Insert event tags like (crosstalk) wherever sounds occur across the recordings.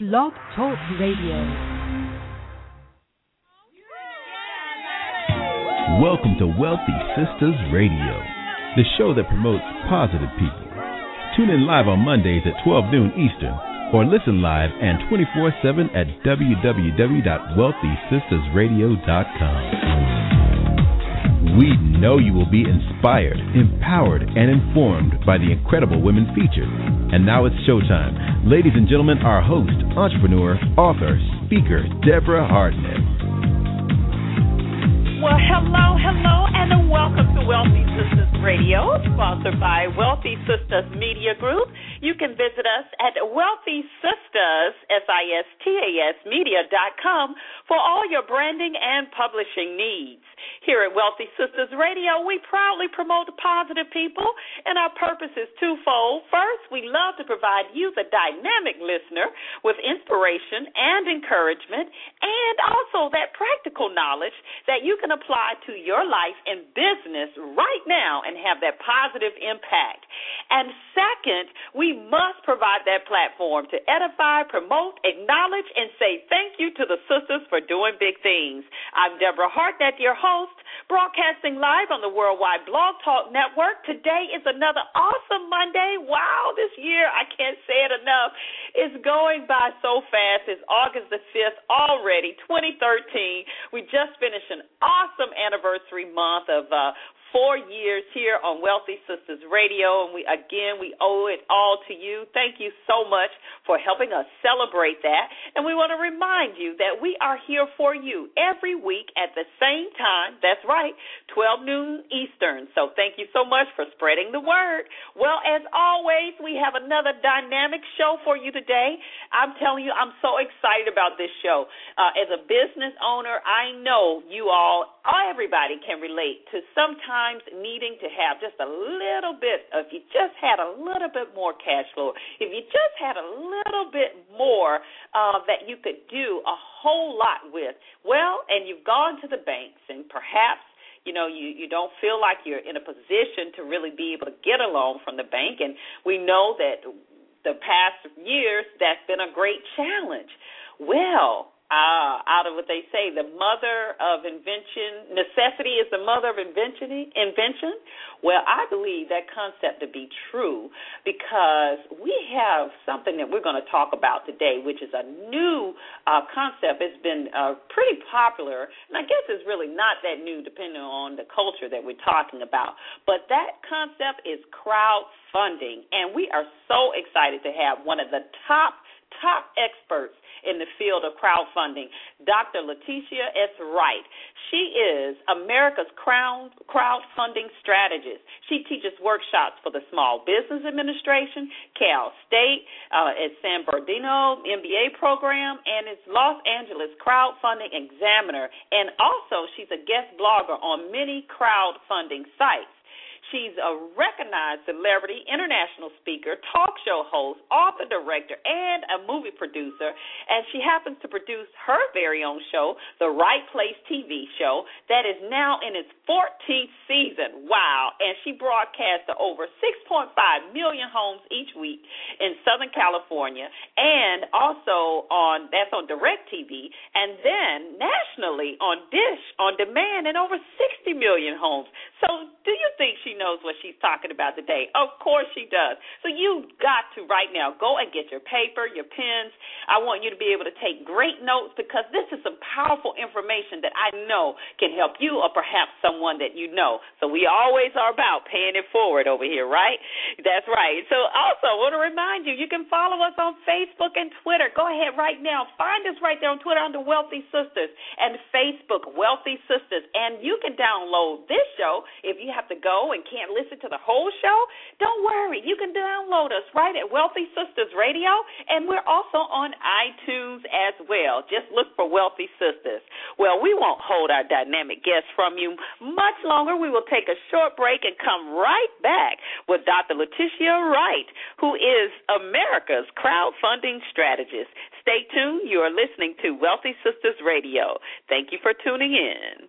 Blog Talk Radio. Welcome to Wealthy Sistas Radio, the show that promotes positive people. Tune in live on Mondays at 12 noon Eastern or listen live and 24 7 at www.wealthysistasradio.com. We know you will be inspired, empowered, and informed by the incredible women featured. And now it's showtime. Ladies and gentlemen, our host, entrepreneur, author, speaker, Deborah Hartnett. Well, hello, hello, and welcome Wealthy Sistas Radio, sponsored by Wealthy Sistas Media Group. You can visit us at Wealthy Sistas, S-I-S-T-A-S, media.com for all your branding and publishing needs. Here at Wealthy Sistas Radio, we proudly promote positive people, and our purpose is twofold. First, we love to provide you, the dynamic listener, with inspiration and encouragement, and also that practical knowledge that you can apply to your life and business right now and have that positive impact. And second, we must provide that platform to edify, promote, acknowledge, and say thank you to the sisters for doing big things. I'm Deborah Hartnett, your host broadcasting live on the Worldwide Blog Talk Network. Today is another awesome Monday. Wow, this year, I can't say it enough, is going by so fast. It's August the 5th already, 2013. We just finished an awesome anniversary month of uh, four years here on Wealthy Sistas Radio, and we again we owe it all to you. Thank you so much for helping us celebrate that, and we want to remind you that we are here for you every week at the same time. That's right, 12 noon Eastern. So thank you so much for spreading the word. Well, as always, we have another dynamic show for you today. I'm telling you, I'm so excited about this show. Uh, as a business owner, I know you all, everybody can relate to sometimes needing to have just a little bit, if you just had a little bit more cash flow, if you just had a little bit more that you could do a whole lot with, well, and you've gone to the banks and perhaps you know you you don't feel like you're in a position to really be able to get a loan from the bank. And we know that the past years that's been a great challenge. Well uh, out of what they say, the mother of invention. Necessity is the mother of invention. Invention. Well, I believe that concept to be true because we have something that we're going to talk about today, which is a new uh, concept. It's been uh, pretty popular, and I guess it's really not that new, depending on the culture that we're talking about. But that concept is crowdfunding, and we are so excited to have one of the top top experts in the field of crowdfunding, Dr. Letitia S. Wright. She is America's crowdfunding strategist. She teaches workshops for the Small Business Administration, Cal State, uh, at San Bernardino MBA program, and is Los Angeles Crowdfunding Examiner. And also, she's a guest blogger on many crowdfunding sites. She's a recognized celebrity, international speaker, talk show host, author, director, and a movie producer. And she happens to produce her very own show, The Wright Place TV show, that is now in its 14th season. Wow. And she broadcasts to over 6.5 million homes each week in Southern California and also on that's on DirecTV and then nationally on Dish on demand in over 60 million homes. So, do you think she knows what she's talking about today. Of course she does. So you got to right now go and get your paper, your pens. I want you to be able to take great notes because this is some powerful information that I know can help you or perhaps someone that you know. So we always are about paying it forward over here, right? That's right. So also I want to remind you, you can follow us on Facebook and Twitter. Go ahead right now. Find us right there on Twitter under Wealthy Sistas and Facebook Wealthy Sistas. And you can download this show if you have to go and can't listen to the whole show, don't worry. You can download us right at Wealthy Sistas Radio, and we're also on iTunes as well. Just look for Wealthy Sistas. Well, we won't hold our dynamic guests from you much longer. We will take a short break and come right back with Dr. Letitia Wright, who is America's crowdfunding strategist. Stay tuned. You are listening to Wealthy Sistas Radio. Thank you for tuning in.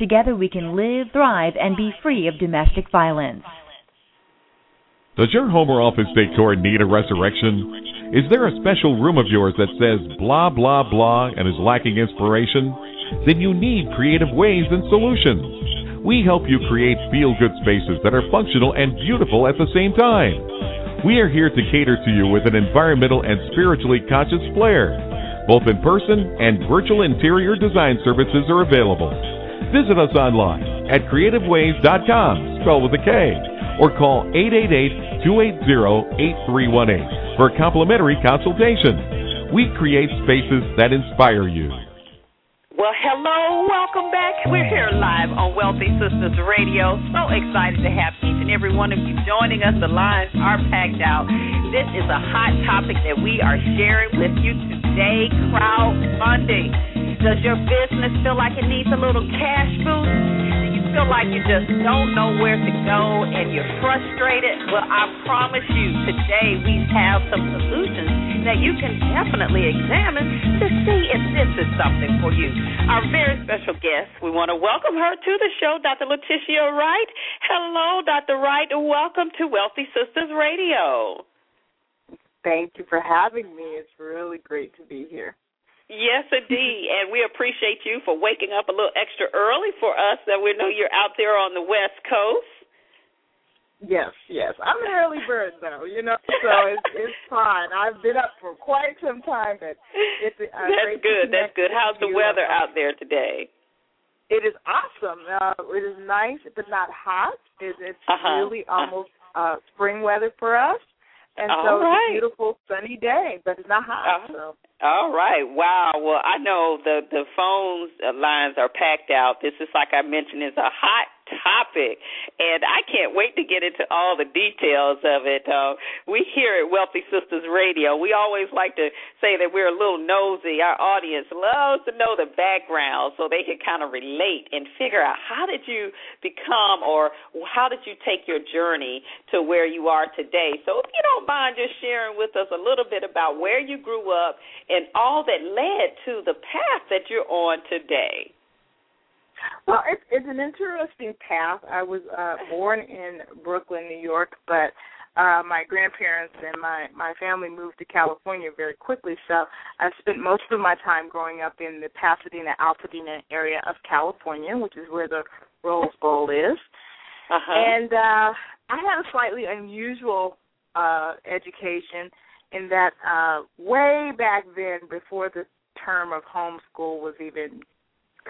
Together we can live, thrive, and be free of domestic violence. Does your home or office decor need a resurrection? Is there a special room of yours that says blah, blah, blah and is lacking inspiration? Then you need creative ways and solutions. We help you create feel good spaces that are functional and beautiful at the same time. We are here to cater to you with an environmental and spiritually conscious flair. Both in person and virtual interior design services are available. Visit us online at creativeways.com, spelled with a K, or call 888-280-8318 for a complimentary consultation. We create spaces that inspire you. Well, hello, welcome back. We're here live on Wealthy Sistas Radio. So excited to have each and every one of you joining us. The lines are packed out. This is a hot topic that we are sharing with you today crowdfunding. Does your business feel like it needs a little cash boost? Do you feel like you just don't know where to go and you're frustrated? Well, I promise you, today we have some solutions that you can definitely examine to see if this is something for you. Our very special guest, we want to welcome her to the show, Dr. Letitia Wright. Hello, Dr. Wright. Welcome to Wealthy Sistas Radio. Thank you for having me. It's really great to be here. Yes, indeed. (laughs) and we appreciate you for waking up a little extra early for us that we know you're out there on the West Coast. Yes, yes. I'm an early bird though, you know, so it's it's (laughs) fine. I've been up for quite some time but it's uh, That's good. That's good. How's the weather out there today? It is awesome. Uh it is nice but not hot. It, it's uh-huh. really uh-huh. almost uh spring weather for us. And All so right. it's a beautiful sunny day, but it's not hot. Uh-huh. So all right. Wow. Well, I know the the phone lines are packed out. This is like I mentioned is a hot topic, and I can't wait to get into all the details of it. Uh, we here at Wealthy Sistas Radio, we always like to say that we're a little nosy. Our audience loves to know the background so they can kind of relate and figure out how did you become or how did you take your journey to where you are today. So if you don't mind just sharing with us a little bit about where you grew up and all that led to the path that you're on today. Well, it's it's an interesting path. I was uh born in Brooklyn, New York, but uh my grandparents and my my family moved to California very quickly, so I spent most of my time growing up in the Pasadena, Altadena area of California, which is where the Rose Bowl is. Uh-huh. And uh I had a slightly unusual uh education in that uh way back then before the term of homeschool was even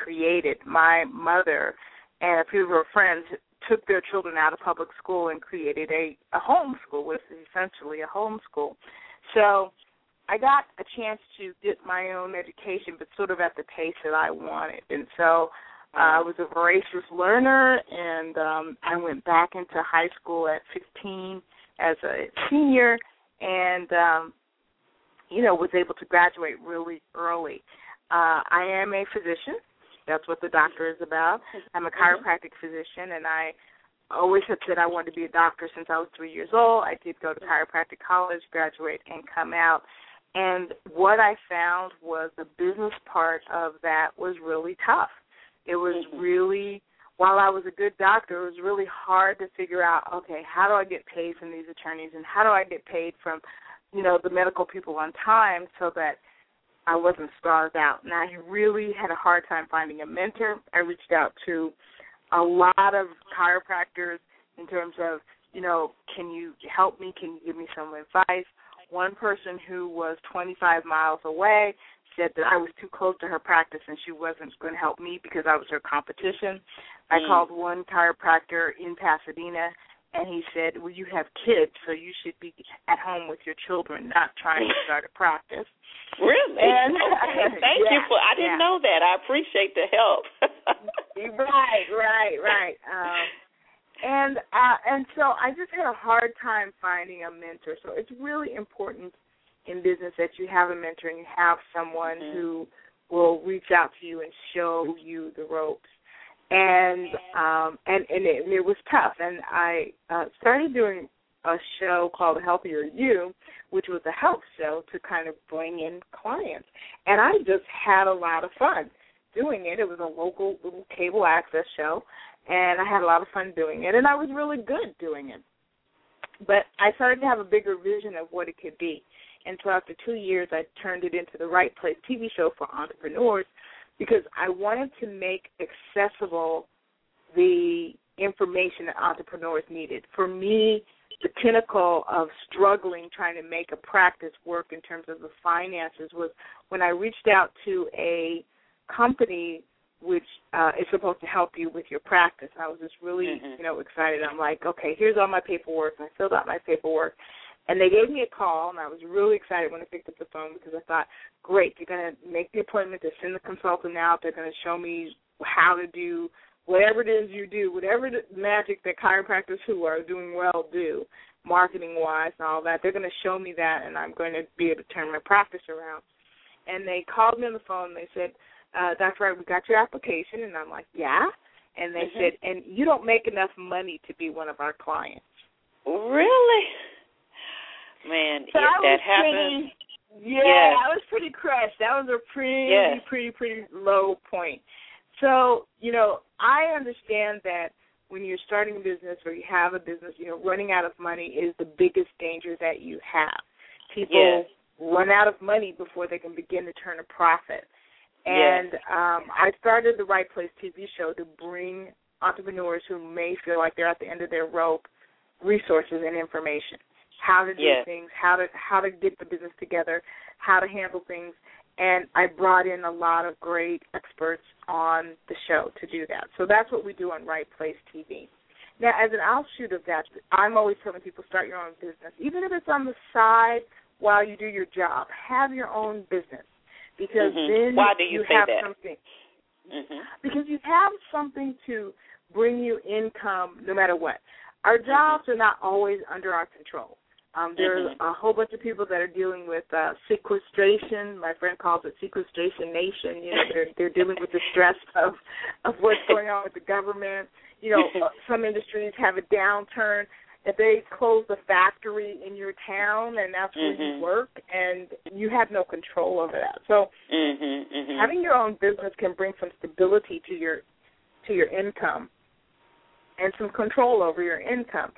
created. My mother and a few of her friends took their children out of public school and created a, a homeschool, which is essentially a homeschool. So I got a chance to get my own education, but sort of at the pace that I wanted. And so uh, I was a voracious learner, and um, I went back into high school at 15 as a senior, and um, you know was able to graduate really early. Uh, I am a physician, that's what the doctor is about. (laughs) I'm a chiropractic physician, and I always have said I wanted to be a doctor since I was three years old. I did go to chiropractic college, graduate, and come out. And what I found was the business part of that was really tough. It was mm-hmm. really, while I was a good doctor, it was really hard to figure out, okay, how do I get paid from these attorneys and how do I get paid from, you know, the medical people on time so that – I wasn't starved out. And I really had a hard time finding a mentor. I reached out to a lot of chiropractors in terms of, you know, can you help me? Can you give me some advice? One person who was 25 miles away said that I was too close to her practice and she wasn't going to help me because I was her competition. I Mm. called one chiropractor in Pasadena and he said, "Well, you have kids, so you should be at home with your children, not trying to start a practice." Really? And- (laughs) okay. (laughs) Thank yeah, you for. I didn't yeah. know that. I appreciate the help. (laughs) right, right, right. Um, and uh, and so I just had a hard time finding a mentor. So it's really important in business that you have a mentor and you have someone mm-hmm. who will reach out to you and show you the ropes. And um and and it, and it was tough. And I uh, started doing a show called Healthier You, which was a health show to kind of bring in clients. And I just had a lot of fun doing it. It was a local little cable access show, and I had a lot of fun doing it, and I was really good doing it. But I started to have a bigger vision of what it could be. And so after two years, I turned it into the Wright Place TV show for entrepreneurs because I wanted to make accessible the information that entrepreneurs needed. For me, the pinnacle of struggling trying to make a practice work in terms of the finances was when I reached out to a company which uh, is supposed to help you with your practice. I was just really, mm-hmm. you know, excited. I'm like, okay, here's all my paperwork. And I filled out my paperwork, and they gave me a call, and I was really excited when I picked up the phone because I thought, great, they're going to make the appointment. They send the consultant out. They're going to show me how to do whatever it is you do, whatever the magic that chiropractors who are doing well do, marketing wise and all that. They're going to show me that, and I'm going to be able to turn my practice around. And they called me on the phone. And they said, uh, "Dr. Wright, we got your application." And I'm like, "Yeah." And they mm-hmm. said, "And you don't make enough money to be one of our clients." Really? Man, so if I that was happens, pretty, yeah, yes. I was pretty crushed. That was a pretty, Yes. pretty, pretty low point. So, you know, I understand that when you're starting a business or you have a business, you know, running out of money is the biggest danger that you have. People Yes. run out of money before they can begin to turn a profit. Yes. And um, I started the Wright Place TV show to bring entrepreneurs who may feel like they're at the end of their rope resources and information. How to do Yes. things, how to how to get the business together, how to handle things, and I brought in a lot of great experts on the show to do that. So that's what we do on Wright Place TV. Now, as an offshoot of that, I'm always telling people start your own business, even if it's on the side while you do your job. Have your own business because Mhm. then Why do you say have that? something Mhm. because you have something to bring you income no matter what. Our jobs are not always under our control. Um, there's Mhm. a whole bunch of people that are dealing with uh, sequestration. My friend calls it sequestration nation. You know, they're they're dealing with the stress of of what's going on with the government. You know, uh, some industries have a downturn. If they close the factory in your town and that's where Mhm. you work, and you have no control over that. So Mhm. Mhm. having your own business can bring some stability to your to your income and some control over your income.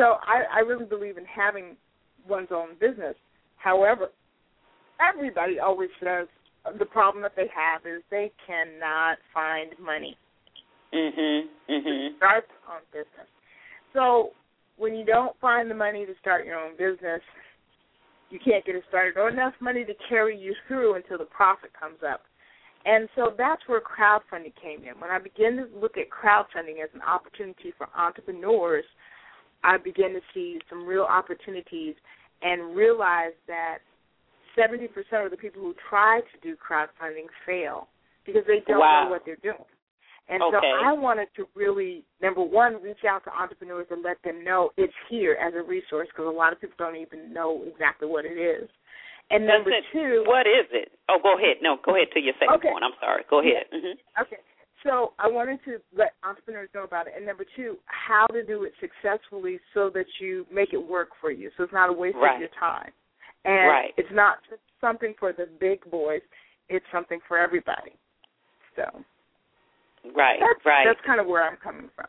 So I, I really believe in having one's own business. However, everybody always says the problem that they have is they cannot find money Mhm. to Mhm. start their own business. So when you don't find the money to start your own business, you can't get it started or enough money to carry you through until the profit comes up. And so that's where crowdfunding came in. When I began to look at crowdfunding as an opportunity for entrepreneurs, I began to see some real opportunities and realize that 70% of the people who try to do crowdfunding fail because they don't Wow. know what they're doing. And Okay. so I wanted to really, number one, reach out to entrepreneurs and let them know it's here as a resource because a lot of people don't even know exactly what it is. And number two, what is it? Oh, go ahead. No, go ahead to your second Okay. point. I'm sorry. Go ahead. Mhm. Okay. So I wanted to let entrepreneurs know about it. And number two, how to do it successfully so that you make it work for you. So it's not a waste Right. of your time. And Right. it's not just something for the big boys, it's something for everybody. So Right. that's right. that's kind of where I'm coming from.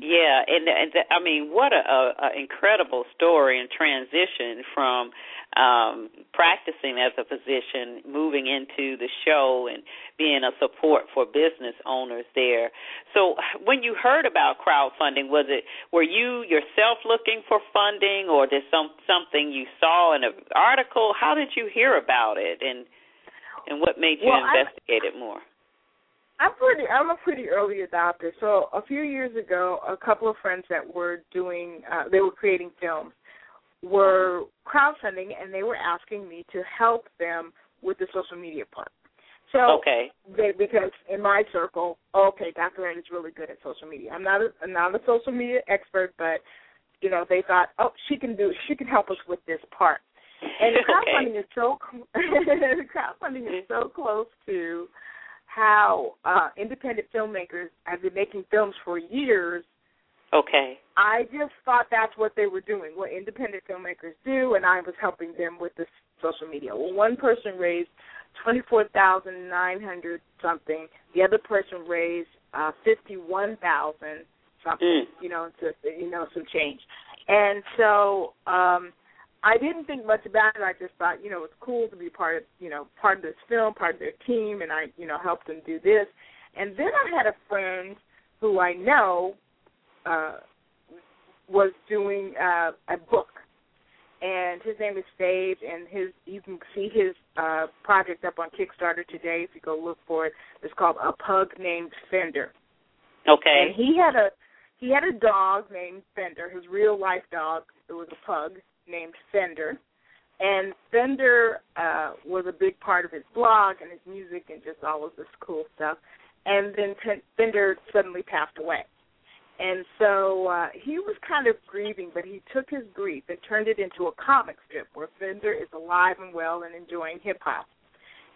Yeah, and, and th- I mean, what a, a, a incredible story and transition from um, practicing as a physician, moving into the show, and being a support for business owners there. So, when you heard about crowdfunding, was it were you yourself looking for funding, or did some something you saw in an article? How did you hear about it, and and what made you Well, I- investigate it more? I'm pretty. I'm a pretty early adopter. So a few years ago, a couple of friends that were doing, uh, they were creating films, were crowdfunding, and they were asking me to help them with the social media part. So okay. they, because in my circle, okay, Dr. Ann is really good at social media. I'm not a I'm not a social media expert, but you know they thought, oh, she can do she can help us with this part. And (laughs) crowdfunding okay. is so (laughs) crowdfunding is so close to how uh independent filmmakers have been making films for years. Okay. I just thought that's what they were doing, what independent filmmakers do, and I was helping them with this social media. Well, one person raised twenty four thousand nine hundred something. The other person raised uh fifty one thousand something. Mm. You know, to, you know, some change. And so um I didn't think much about it. I just thought, you know, it's cool to be part of, you know, part of this film, part of their team, and I, you know, helped them do this. And then I had a friend who I know uh, was doing uh, a book, and his name is Sage, and his you can see his uh, project up on Kickstarter today if you go look for it. It's called A Pug Named Fender. Okay. And he had a he had a dog named Fender, his real life dog. It was a pug named Fender. And Fender uh was a big part of his blog and his music and just all of this cool stuff. And then Fender suddenly passed away. And so uh he was kind of grieving, but he took his grief and turned it into a comic strip where Fender is alive and well and enjoying hip hop.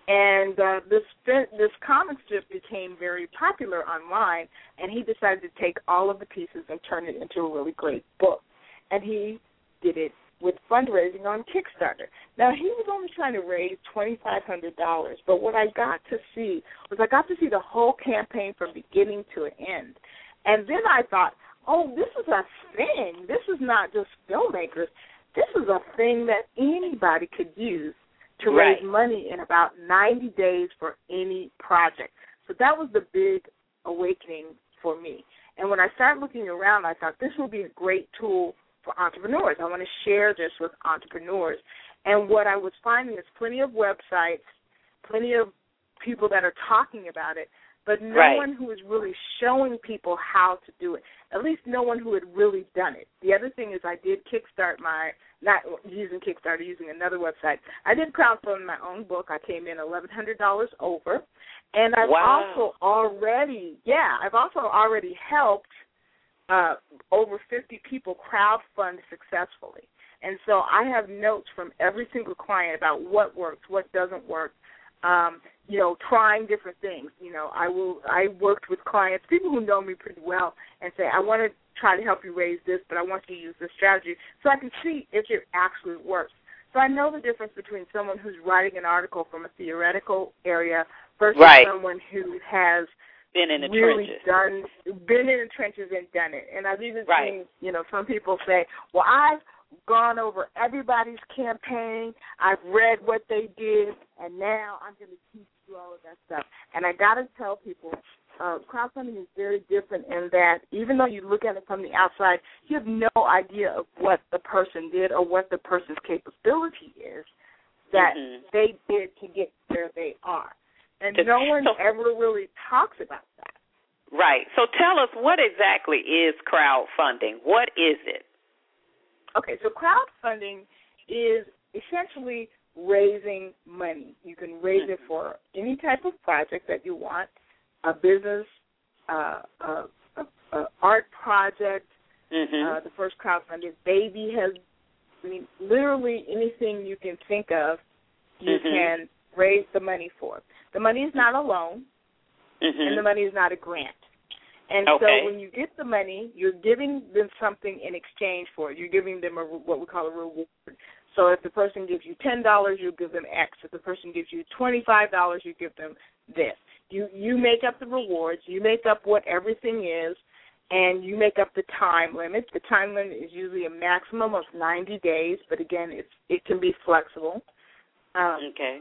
And uh, this this comic strip became very popular online, and he decided to take all of the pieces and turn it into a really great book. And he did it with fundraising on Kickstarter. Now he was only trying to raise twenty five hundred dollars, but what I got to see was I got to see the whole campaign from beginning to end. And then I thought, oh, this is a thing. This is not just filmmakers. This is a thing that anybody could use to Right. raise money in about 90 days for any project. So that was the big awakening for me. And when I started looking around, I thought this would be a great tool for entrepreneurs. I want to share this with entrepreneurs. And what I was finding is plenty of websites, plenty of people that are talking about it, but no Right. one who is really showing people how to do it. At least no one who had really done it. The other thing is I did kickstart my not using Kickstarter, using another website. I did crowdfund my own book. I came in eleven hundred dollars over. And I've Wow. also already yeah, I've also already helped uh over fifty people crowdfund successfully. And so I have notes from every single client about what works, what doesn't work, um, you know, trying different things. You know, I will I worked with clients, people who know me pretty well, and say, I want to try to help you raise this, but I want you to use this strategy so I can see if it actually works. So I know the difference between someone who's writing an article from a theoretical area versus Right. someone who has Been in the really trenches. done been in the trenches and done it. And I've even Right. seen, you know, some people say, Well, I've gone over everybody's campaign, I've read what they did, and now I'm gonna teach you all of that stuff. And I gotta tell people, uh, crowdfunding is very different in that even though you look at it from the outside, you have no idea of what the person did or what the person's capability is that Mhm. they did to get where they are. And To- no one so- ever really talks about that. Right. So tell us what exactly is crowdfunding? What is it? Okay, so crowdfunding is essentially raising money. You can raise it for any type of project that you want, a business, uh, a, a, a art project. Mhm. Uh, the first crowdfunding, baby has, I mean, literally anything you can think of, you Mhm. can raise the money for. The money is not a loan, mhm. and the money is not a grant. And Okay. so when you get the money, you're giving them something in exchange for it. You're giving them a what we call a reward. So if the person gives you ten dollars, you give them X. If the person gives you twenty five dollars, you give them this. You you make up the rewards. You make up what everything is, and you make up the time limit. The time limit is usually a maximum of ninety days, but again, it's it can be flexible. Um, Okay.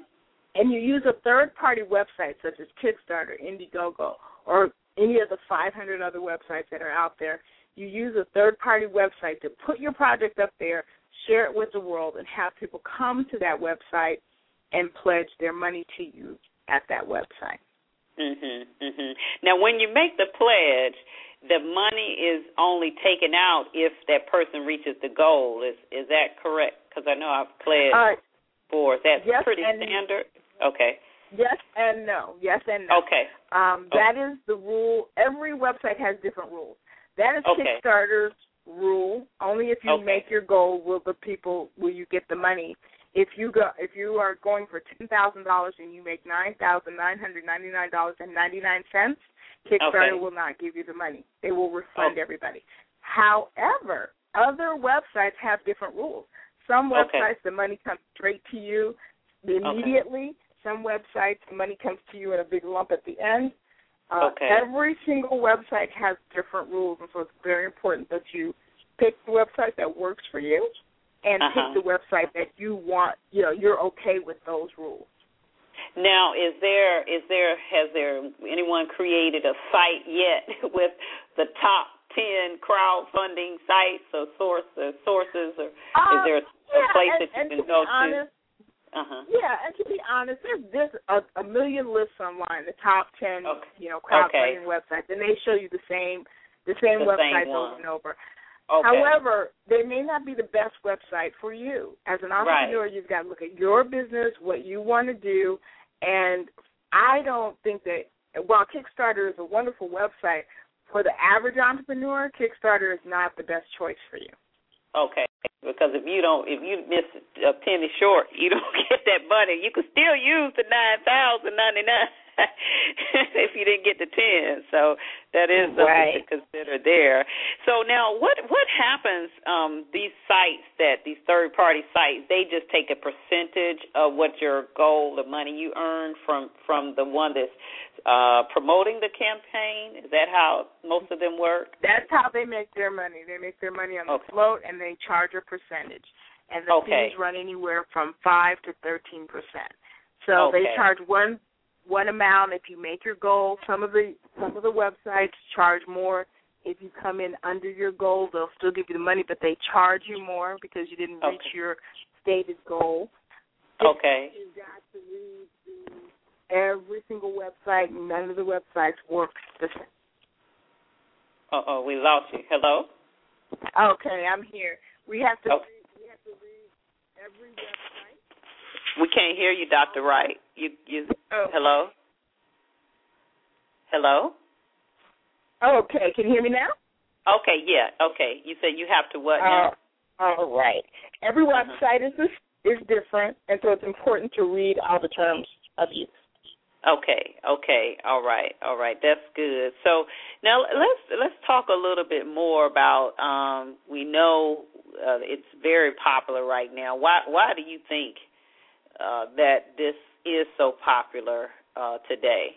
And you use a third party website such as Kickstarter, Indiegogo, or any of the 500 other websites that are out there, you use a third party website to put your project up there, share it with the world, and have people come to that website and pledge their money to you at that website. Mhm. Mhm. Now, when you make the pledge, the money is only taken out if that person reaches the goal. Is is that correct? Because I know I've pledged Uh, for. That's yes, pretty standard. Okay. Yes and no. Yes and no. Okay. Um, that is the rule. Every website has different rules. That is Okay. Kickstarter's rule. Only if you Okay. make your goal will the people will you get the money. If you go if you are going for ten thousand dollars and you make nine thousand nine hundred ninety nine dollars and ninety nine cents, Kickstarter Okay. will not give you the money. They will refund Okay. everybody. However, other websites have different rules. Some Okay. websites the money comes straight to you immediately. Some websites money comes to you in a big lump at the end. Uh, Okay. Every single website has different rules, and so it's very important that you pick the website that works for you and Uh-huh. pick the website that you want. You know, you're okay with those rules. Now, is there is there has there anyone created a site yet (laughs) with the top ten crowdfunding sites or source or sources or is there a, yeah, a place and, that you can go honest, to? Uh huh. Yeah, and to be honest, there's there's a, a million lists online, the top ten, Okay. you know, Okay. crowdfunding websites, and they show you the same the same The websites one. over and over. Okay. However, they may not be the best website for you. As an entrepreneur, you've got to look at your business, what you want to do, and I don't think that while Kickstarter is a wonderful website for the average entrepreneur, Kickstarter is not the best choice for you. Okay. Because if you don't, if you miss a penny short, you don't (laughs) get that money. You can still use the nine thousand ninety nine (laughs) if you didn't get the ten. So that is something Right. to consider there. So now, what what happens? Um, these sites that these third party sites, they just take a percentage of what your goal, the money you earn from from the one that's uh, promoting the campaign. Is that how most of them work? That's how they make their money. They make their money on the Okay. float, and they charge a percentage. And the Okay. fees run anywhere from five to thirteen percent. So they charge one one amount if you make your goal. Some of the some of the websites charge more. If you come in under your goal, they'll still give you the money, but they charge you more because you didn't reach Okay. your stated goal. Okay. You've got to read every single website. None of the websites work the same. Uh oh, we lost you. Hello. Okay, I'm here. We have to Okay. read, we have to read every website. We can't hear you, Doctor Wright. You you Oh. hello? Hello? Okay, can you hear me now? Okay, yeah, okay. You said you have to what now? Uh, all right. Every Uh-huh. website is this, is different, and so it's important to read all the terms of use. Okay, okay, all right, all right. That's good. So now let's let's talk a little bit more about. Um, we know uh, it's very popular right now. Why why do you think uh, that this is so popular uh, today?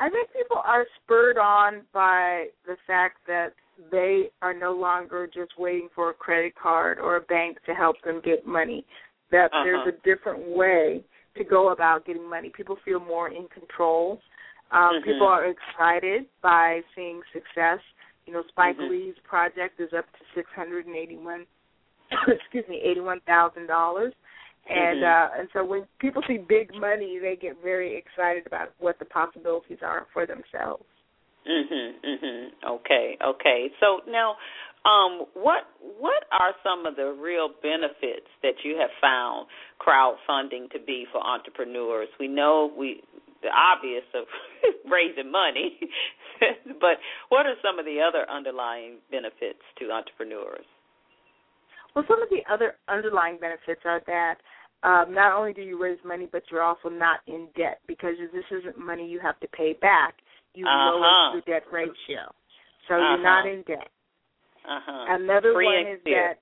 I think people are spurred on by the fact that they are no longer just waiting for a credit card or a bank to help them get money. That Uh-huh. there's a different way to go about getting money. People feel more in control. Um, Mhm. People are excited by seeing success. You know, Spike Mhm. Lee's project is up to six hundred and eighty-one. (coughs) excuse me, eighty-one thousand dollars. And Mhm. uh, and so when people see big money, they get very excited about what the possibilities are for themselves. Mhm, mhm. Okay, okay. So now, um, what what are some of the real benefits that you have found crowdfunding to be for entrepreneurs? We know we the obvious of (laughs) raising money, (laughs) but what are some of the other underlying benefits to entrepreneurs? Well, some of the other underlying benefits are that um, not only do you raise money, but you're also not in debt because this isn't money you have to pay back. You Uh-huh. lower your debt ratio, so you're not Uh-huh. in debt. Uh huh. Another Free one is clear. that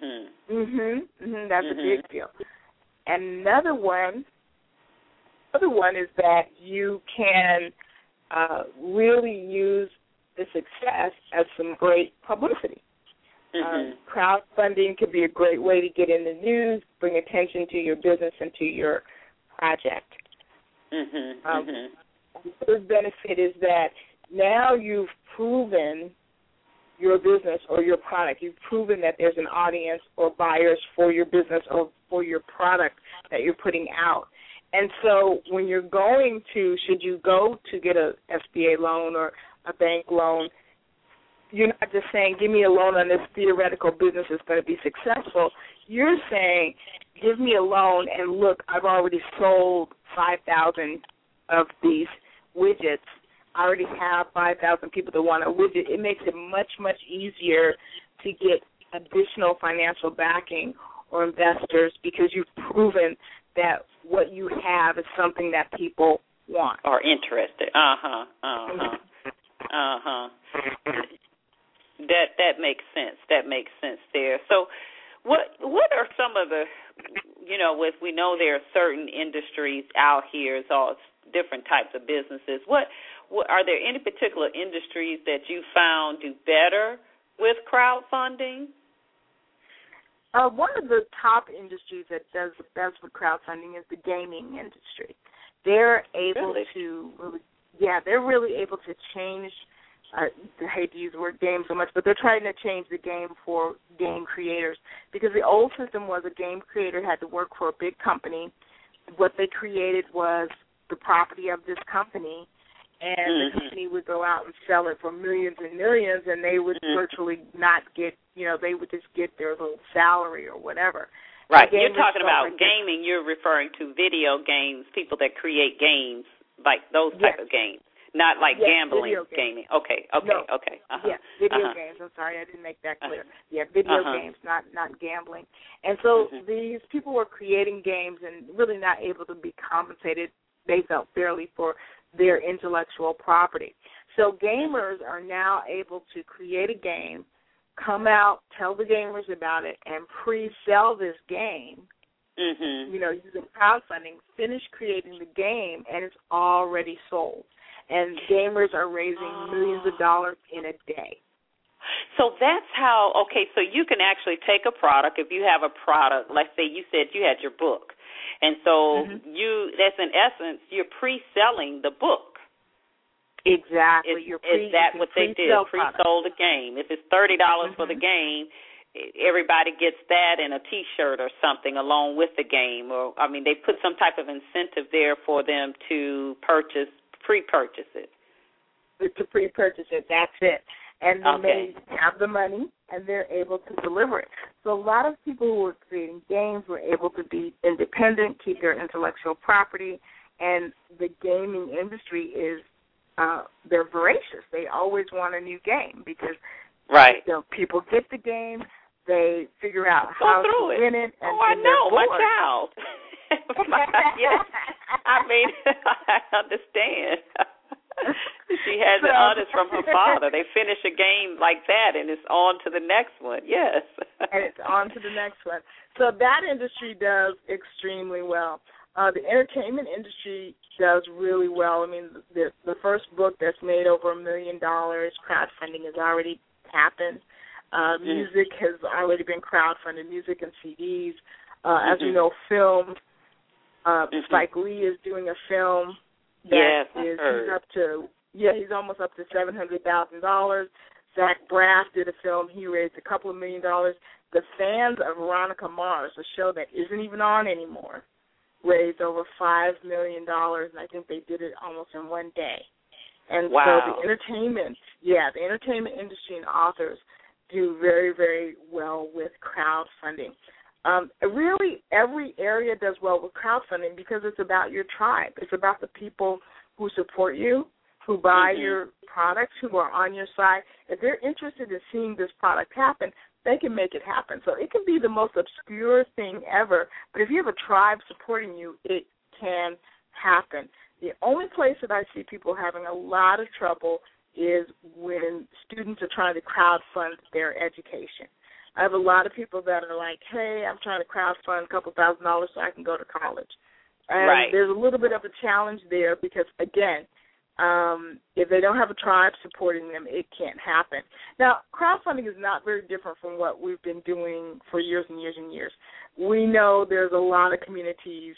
Hmm. Mhm. Mhm. That's Mhm. a big deal. Another one. Other one is that you can uh, really use the success as some great publicity. Mhm. Um, crowdfunding could be a great way to get in the news, bring attention to your business and to your project. Mhm. um, Mhm. The third benefit is that now you've proven your business or your product. You've proven that there's an audience or buyers for your business or for your product that you're putting out. And so when you're going to, should you go to get a SBA loan or a bank loan, you're not just saying, give me a loan on this theoretical business that's going to be successful. You're saying, give me a loan and look, I've already sold 5,000 of these widgets. I already have 5,000 people that want a widget. It makes it much, much easier to get additional financial backing or investors because you've proven that what you have is something that people want or interested. Uh huh. Uh huh. (laughs) Uh huh. That that makes sense. That makes sense there. So, what what are some of the, you know, with we know there are certain industries out here, it's all different types of businesses. What, what are there any particular industries that you found do better with crowdfunding? Uh, one of the top industries that does the best with crowdfunding is the gaming industry. They're able really? to really, yeah, they're really able to change. I hate to use the word game so much, but they're trying to change the game for game creators because the old system was a game creator had to work for a big company. What they created was the property of this company, and mm-hmm. the company would go out and sell it for millions and millions, and they would mm-hmm. virtually not get, you know, they would just get their little salary or whatever. Right. You're talking about like gaming. You're referring to video games, people that create games like those type of games, not like yes, gambling gaming. Okay. Okay. No. Okay. Uh-huh. Yeah, video uh-huh. games. I'm sorry, I didn't make that clear. Uh-huh. Yeah, video uh-huh. games, not not gambling. And so mm-hmm. these people were creating games and really not able to be compensated. They felt fairly for their intellectual property. So gamers are now able to create a game come out, tell the gamers about it, and pre-sell this game. Mm-hmm. You know, using crowdfunding, finish creating the game, and it's already sold. And gamers are raising oh. millions of dollars in a day. So that's how. Okay, so you can actually take a product. If you have a product, let's say you said you had your book, and so mm-hmm. you that's in essence you're pre-selling the book. Exactly. Is, You're pre, is that what they did? Pre-sold a game. If it's thirty dollars mm-hmm. for the game, everybody gets that and a T-shirt or something along with the game. Or I mean, they put some type of incentive there for them to purchase, pre-purchase it. To pre-purchase it, that's it. And then okay. they have the money and they're able to deliver it. So a lot of people who were creating games were able to be independent, keep their intellectual property, and the gaming industry is uh, they're voracious. They always want a new game because right. you know, people get the game, they figure out Go how to it. win it, and oh, I know my child. (laughs) (laughs) yes, I mean (laughs) I understand. (laughs) she has So- it honest from her (laughs) father. They finish a game like that, and it's on to the next one. Yes, and it's on to the next one. So that industry does extremely well. Uh, the entertainment industry does really well. I mean, the the first book that's made over a million dollars crowdfunding has already happened. Uh, Mm. Music has already been crowdfunded. Music and CDs. Uh, As you Mhm. know, film. Uh, Mhm. Spike Lee is doing a film. that Yes, is- he's up to yeah, he's almost up to seven hundred thousand dollars. Zach Braff did a film. He raised a couple of million dollars. The fans of Veronica Mars, a show that isn't even on anymore, raised over five million dollars, and I think they did it almost in one day. And Wow. so the entertainment, yeah, the entertainment industry and authors do very, very well with crowdfunding. Um, really, every area does well with crowdfunding because it's about your tribe. It's about the people who support you, who buy Mhm. your products, who are on your side. If they're interested in seeing this product happen, they can make it happen. So it can be the most obscure thing ever, but if you have a tribe supporting you, it can happen. The only place that I see people having a lot of trouble is when students are trying to crowdfund their education. I have a lot of people that are like, "Hey, I'm trying to crowdfund a couple thousand dollars so I can go to college." And Right. there's a little bit of a challenge there because again, um, if they don't have a tribe supporting them, it can't happen. Now, crowdfunding is not very different from what we've been doing for years and years and years. We know there's a lot of communities,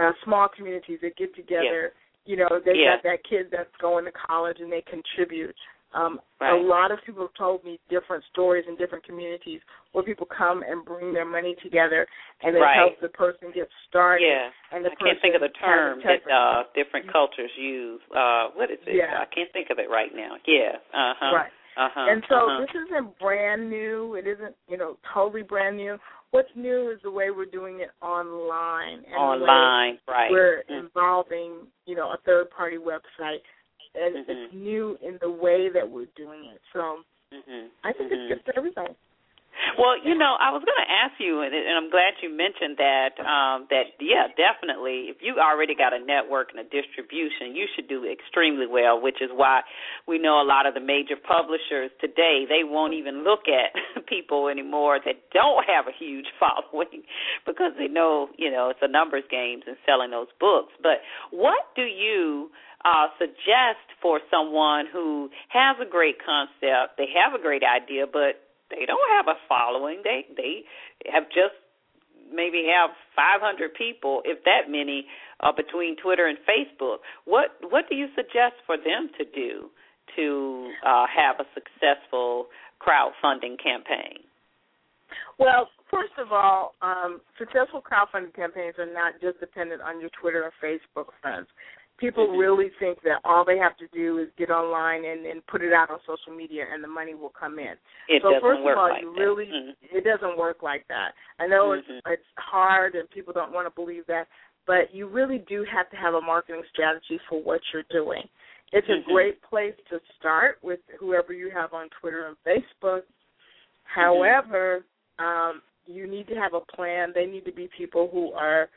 uh, small communities that get together. You know, they Yeah. got that kid that's going to college and they contribute. Um, Right. A lot of people have told me different stories in different communities where people come and bring their money together and it Right. helps the person get started. Yeah. And the I can't think of the term that uh different cultures use. Uh what is it? Yeah. I can't think of it right now. Yeah. Uh huh. Right. Uh huh. And so uh-huh. this isn't brand new. It isn't, you know, totally brand new. what's new is the way we're doing it online. And online, right? We're mm-hmm. involving, you know, a third party website, and mm-hmm. it's new in the way that we're doing it. So mm-hmm. I think mm-hmm. it's good for everybody. Well, you know, I was going to ask you, and I'm glad you mentioned that. Um, that yeah, definitely. If you already got a network and a distribution, you should do extremely well. Which is why we know a lot of the major publishers today they won't even look at (laughs) people anymore that don't have a huge (laughs) following because they know you know it's a numbers game and selling those books. But what do you uh, suggest for someone who has a great concept, they have a great idea, but they don't have a following. They they have just maybe have 500 people, if that many, uh, between Twitter and Facebook. What what do you suggest for them to do to uh, have a successful crowdfunding campaign? Well, first of all, um, successful crowdfunding campaigns are not just dependent on your Twitter or Facebook friends people mm-hmm. really think that all they have to do is get online and, and put it out on social media and the money will come in. It so doesn't first work of all, like you that. really mm-hmm. it doesn't work like that. I know mm-hmm. it's it's hard and people don't want to believe that, but you really do have to have a marketing strategy for what you're doing. It's a Mm-hmm. great place to start with whoever you have on Twitter and Facebook. Mm-hmm. However, um, you need to have a plan. They need to be people who are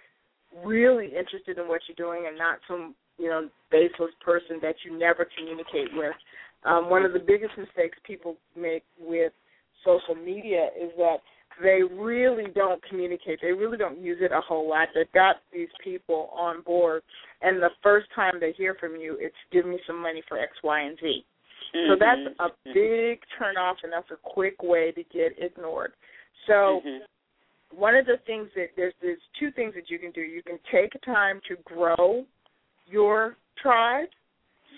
really interested in what you're doing and not some you know baseless person that you never communicate with. Um, one of the biggest mistakes people make with social media is that they really don't communicate. They really don't use it a whole lot. They've got these people on board, and the first time they hear from you, it's give me some money for X, Y, and Z. Mm-hmm. So that's a big turn off, and that's a quick way to get ignored. So Mm-hmm. one of the things that there's there's two things that you can do. You can take time to grow your tribe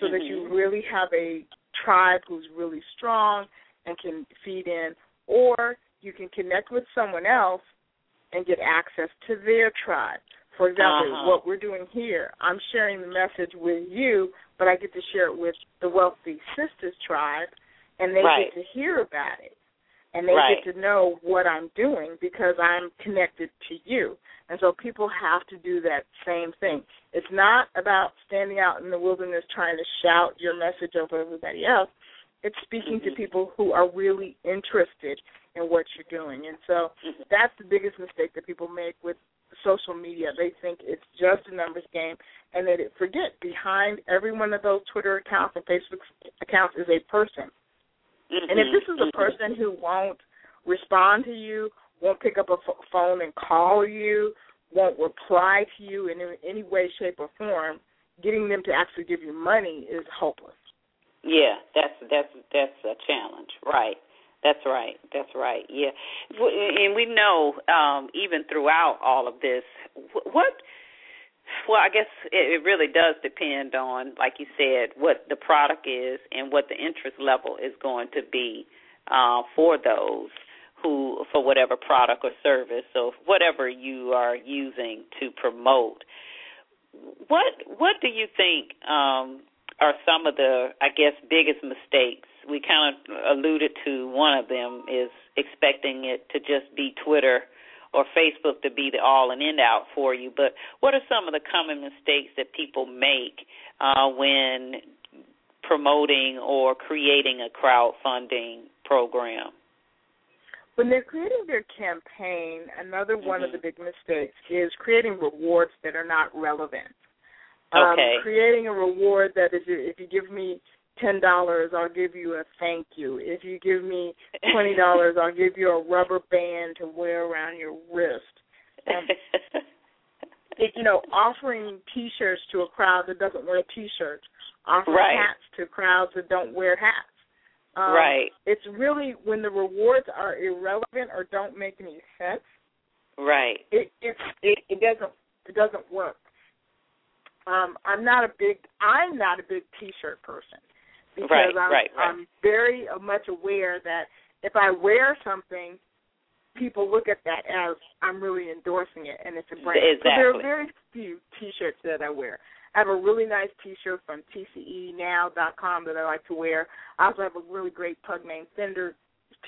so that you Mhm. really have a tribe who's really strong and can feed in, or you can connect with someone else and get access to their tribe. For example, Uh-huh. what we're doing here, I'm sharing the message with you, but I get to share it with the Wealthy Sistas tribe, and they Right. get to hear about it. And they Right. get to know what I'm doing because I'm connected to you. And so people have to do that same thing. It's not about standing out in the wilderness trying to shout your message over everybody else. It's speaking to Mhm. people who are really interested in what you're doing. And so Mhm. that's the biggest mistake that people make with social media. They think it's just a numbers game and they forget behind every one of those Twitter accounts and Facebook accounts is a person. And if this is a Mhm. person who won't respond to you, won't pick up a phone and call you, won't reply to you in any- way, shape, or form, getting them to actually give you money is hopeless. Yeah, that's that's that's a challenge, right? That's right. That's right. Yeah, and we know um, even throughout all of this, what. Well, I guess it, it really does depend on, like you said, what the product is and what the interest level is going to be uh, for those who, for whatever product or service, or whatever you are using to promote. What What do you think um, are some of the, I guess, biggest mistakes? We kind of alluded to one of them is expecting it to just be Twitter or Facebook to be the all and end out for you. But what are some of the common mistakes that people make uh, when promoting or creating a crowdfunding program? When they're creating their campaign, another one of Mhm. the big mistakes is creating rewards that are not relevant. Okay. Um, creating a reward that is if you give me ten dollars, I'll give you a thank you. If you give me twenty (laughs) dollars, I'll give you a rubber band to wear around your wrist. Um, (laughs) it, you know, offering T-shirts to a crowd that doesn't wear T-shirts, offering Right. hats to crowds that don't wear hats. Um, right. It's really when the rewards are irrelevant or don't make any sense. Right. It it's it, it doesn't it doesn't work. Um, I'm not a big I'm not a big T-shirt person because Right, I'm right, right. I'm very uh, much aware that if I wear something, people look at that as I'm really endorsing it and it's a brand. Exactly. So there are very few T-shirts that I wear. I have a really nice T-shirt from TCENow.com that I like to wear. I also have a really great pug named Fender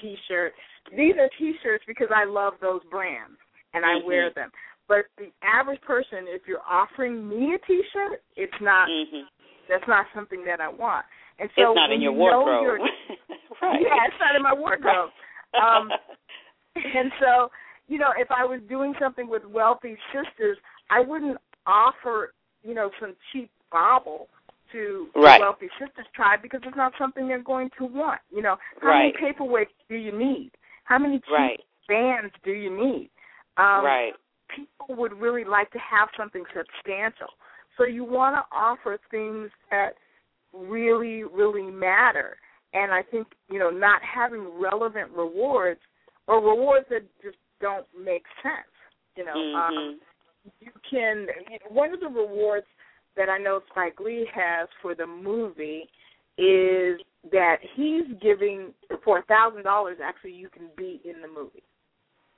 T-shirt. These are T-shirts because I love those brands and I mm-hmm. wear them. But the average person, if you're offering me a T-shirt, it's not. Mm-hmm. That's not something that I want. And so it's not in your you wardrobe. (laughs) (laughs) right. Yeah, it's not in my wardrobe. um, (laughs) and so, you know, if I was doing something with wealthy sistas, I wouldn't offer, you know, some cheap bauble to right. the wealthy sistas tribe because it's not something they're going to want. You know, how right. many paperweights do you need? How many cheap right. bands do you need? Um, right. People would really like to have something substantial. So you want to offer things that really, really matter. And I think, you know, not having relevant rewards or rewards that just don't make sense. You know, mm-hmm. um, you can, one of the rewards that I know Spike Lee has for the movie is that he's giving for a thousand dollars actually you can be in the movie.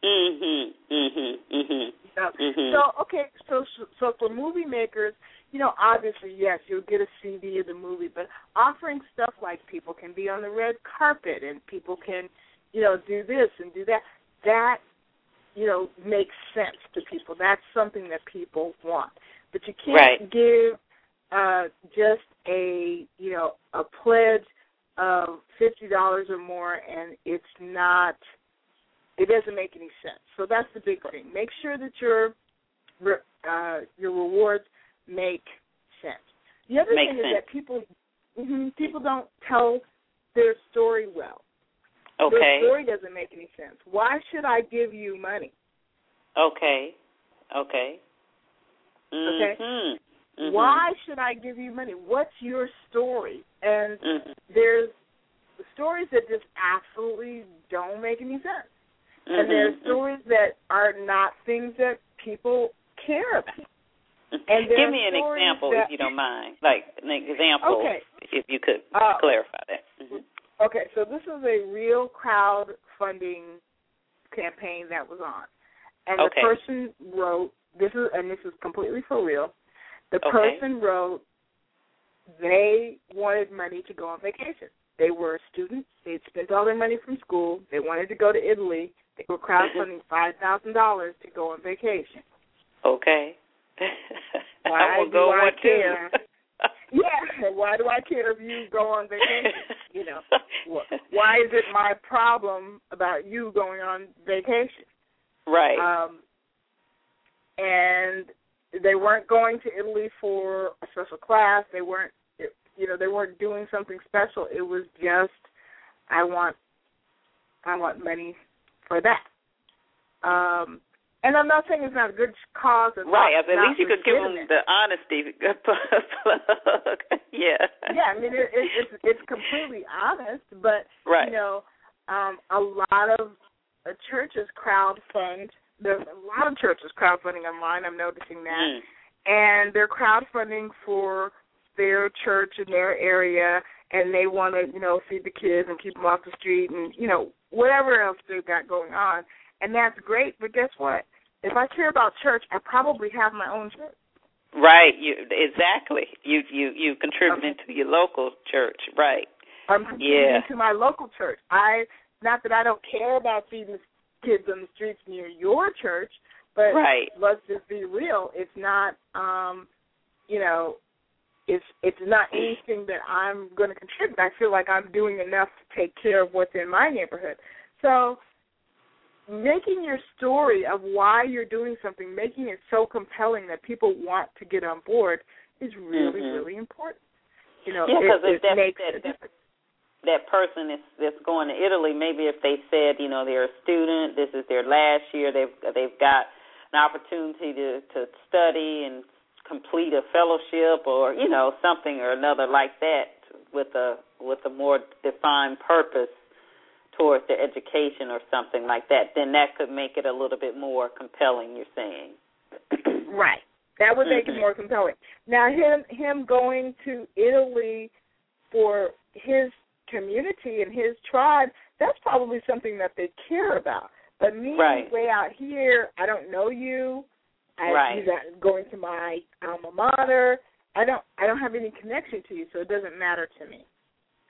Mhm. Mhm. Mhm. Mm-hmm. So okay, so so for movie makers, you know, obviously yes, you'll get a CD of the movie, but offering stuff like people can be on the red carpet and people can, you know, do this and do that. That you know makes sense to people. That's something that people want. But you can't right. give uh just a you know a pledge of fifty dollars or more and it's not it doesn't make any sense. So that's the big thing. Make sure that your uh, your rewards make sense. The other Makes thing sense. is that people mm-hmm, people don't tell their story well. Okay. Their story doesn't make any sense. Why should I give you money? Okay. Okay. Mm-hmm. Okay. Mm-hmm. Why should I give you money? What's your story? And mm-hmm. there's stories that just absolutely don't make any sense. Mm-hmm. And there's stories that are not things that people care about. And Give me an example that, if you don't mind. Like an example Okay. if you could Uh, clarify that. Mm-hmm. Okay, so this is a real crowdfunding campaign that was on. And Okay. the person wrote this is and this is completely for real. The Okay. person wrote they wanted money to go on vacation. They were students. They'd spent all their money from school. They wanted to go to Italy. They were crowdfunding five thousand dollars to go on vacation. Okay. (laughs) Why I will do go I care? Yeah, (laughs) why do I care if you go on vacation? (laughs) You know, why is it my problem about you going on vacation? Right. Um, and they weren't going to Italy for a special class. They weren't, you know, they weren't doing something special. It was just, I want, I want money for that. Um, and I'm not saying it's not a good cause. It's right. not, At least you could give them the honesty (laughs) plug. yeah. yeah, I mean it, it, it's it's completely honest, but Right. you know, um, a lot of uh, churches crowdfund. There's a lot of churches crowdfunding online. I'm noticing that, Mm. and they're crowdfunding for their church in their area, and they want to you know feed the kids and keep them off the street, and you know whatever else they've got going on, and that's great. But guess what? If I care about church, I probably have my own church. Right. You exactly. You you you contributing Okay. to your local church. Right. I'm contributing Yeah. to my local church. I not that I don't care about feeding kids on the streets near your church, but Right. let's just be real. It's not um you know, it's it's not anything that I'm gonna contribute. I feel like I'm doing enough to take care of what's in my neighborhood. So making your story of why you're doing something, making it so compelling that people want to get on board is really, Mhm. really important. You know, Yeah, it, 'cause if it that- makes that- a difference. that person is that's going to Italy, maybe if they said, you know, they're a student, this is their last year, they've they've got an opportunity to to study and complete a fellowship or you know something or another like that with a with a more defined purpose towards their education or something like that, then that could make it a little bit more compelling. You're saying, (clears throat) Right. That would make Mhm. it more compelling. Now him him going to Italy for his community and his tribe, that's probably something that they care about. But me Right. way out here, I don't know you. I, Right. He's not going to my alma mater. I don't I don't have any connection to you, so it doesn't matter to me.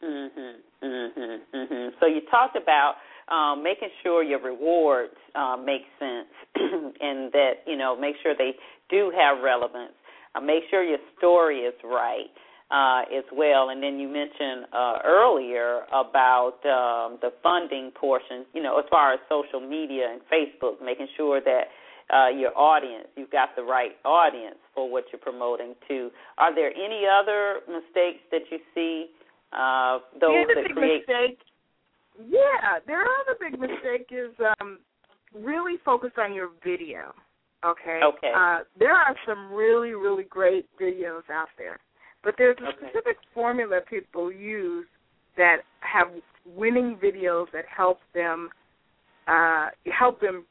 Mhm. Mhm. Mhm. So you talked about um, making sure your rewards uh, make sense (clears throat) and that you know make sure they do have relevance. Uh, make sure your story is right uh, as well. And then you mentioned uh, earlier about um, the funding portion. You know, as far as social media and Facebook, making sure that uh, your audience. You've got the right audience for what you're promoting to. Are there any other mistakes that you see? Uh, those yeah, the that big create. mistake. Yeah, their other big mistake is um, really focus on your video. Okay. Okay. Uh, there are some really, really great videos out there, but there's a Okay. specific formula people use that have winning videos that help them uh, help them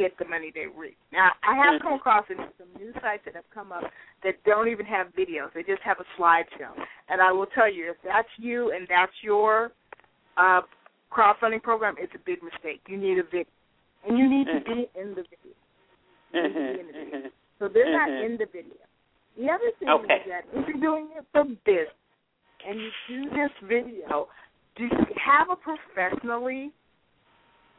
get the money they reach. Now, I have come mm-hmm. across some new sites that have come up that don't even have videos; they just have a slideshow. And I will tell you, if that's you and that's your uh, crowdfunding program, it's a big mistake. You need a video, and you need to mm-hmm. be in the video. You need to be in the mm-hmm. video. So they're not in the video. The other thing Okay. is that if you're doing it for business and you do this video, do you have a professionally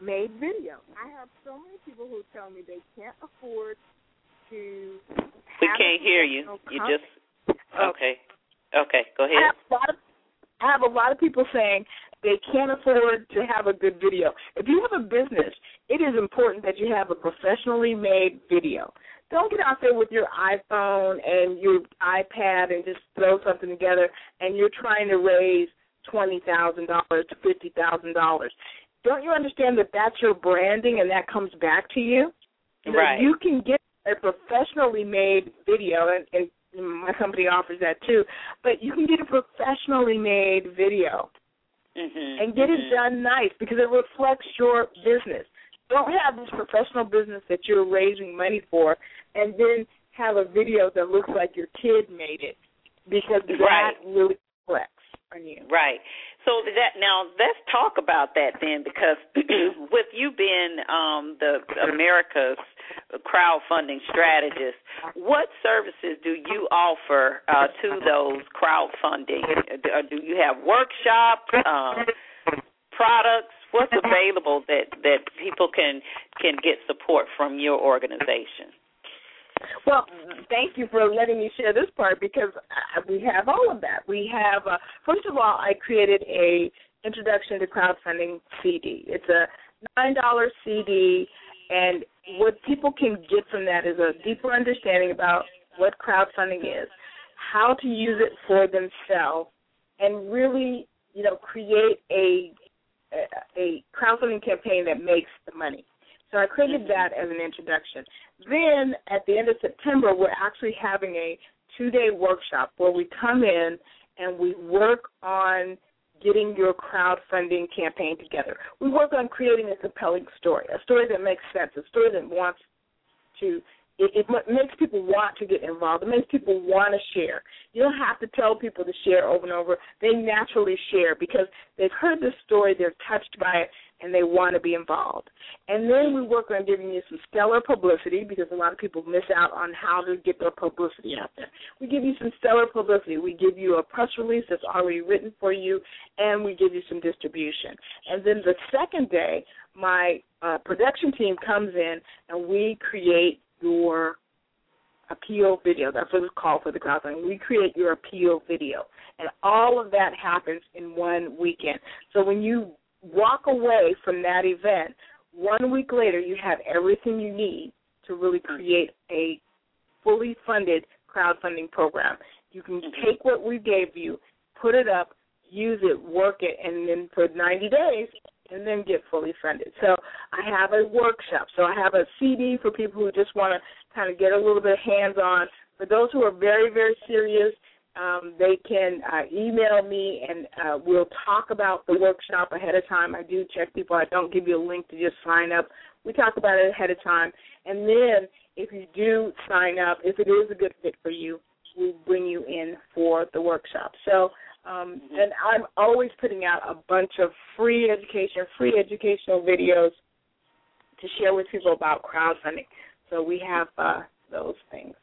made video? I have so many people who tell me they can't afford to. We have can't hear you. professional You just okay. Okay, go I ahead. have a lot of I have a lot of people saying they can't afford to have a good video. If you have a business, it is important that you have a professionally made video. Don't get out there with your iPhone and your iPad and just throw something together and you're trying to raise twenty thousand dollars to fifty thousand dollars. Don't you understand that that's your branding and that comes back to you? Right. You can get a professionally made video, and, and my company offers that too. But you can get a professionally made video Mhm. and get it mhm. done nice because it reflects your business. Don't have this professional business that you're raising money for, and then have a video that looks like your kid made it because that Right. really reflects on you. Right. So that now let's talk about that then, because (clears throat) with you being um, the America's crowdfunding strategist, what services do you offer uh, to those crowdfunding? Uh, Do you have workshops, um, products? What's available that that people can can get support from your organization? Well, thank you for letting me share this part because we have all of that. We have, uh, first of all, I created a introduction to crowdfunding CD. It's a nine dollar CD, and what people can get from that is a deeper understanding about what crowdfunding is, how to use it for themselves, and really, you know, create a, a crowdfunding campaign that makes the money. So I created that as an introduction. Then at the end of September, we're actually having a two day workshop where we come in and we work on getting your crowdfunding campaign together. We work on creating a compelling story, a story that makes sense, a story that wants to it, makes people want to get involved. It makes people want to share. You don't have to tell people to share over and over. They naturally share because they've heard the story, they're touched by it, and they want to be involved. And then we work on giving you some stellar publicity because a lot of people miss out on how to get their publicity out there. We give you some stellar publicity. We give you a press release that's already written for you, and we give you some distribution. And then the second day, my uh, production team comes in and we create your appeal video. That's what it's called for the crowdfunding. We create your appeal video. And all of that happens in one weekend. So when you walk away from that event, one week later you have everything you need to really create a fully funded crowdfunding program. You can mm-hmm. take what we gave you, put it up, use it, work it, and then for 90 days, and then get fully funded. So I have a workshop. So I have a CD for people who just want to kind of get a little bit hands-on. For those who are very, very serious, um, they can uh, email me and uh, we'll talk about the workshop ahead of time. I do check people. I don't give you a link to just sign up. We talk about it ahead of time. And then if you do sign up, if it is a good fit for you, we bring you in for the workshop. So, um, and I'm always putting out a bunch of free education, free educational videos to share with people about crowdfunding. So we have uh, those things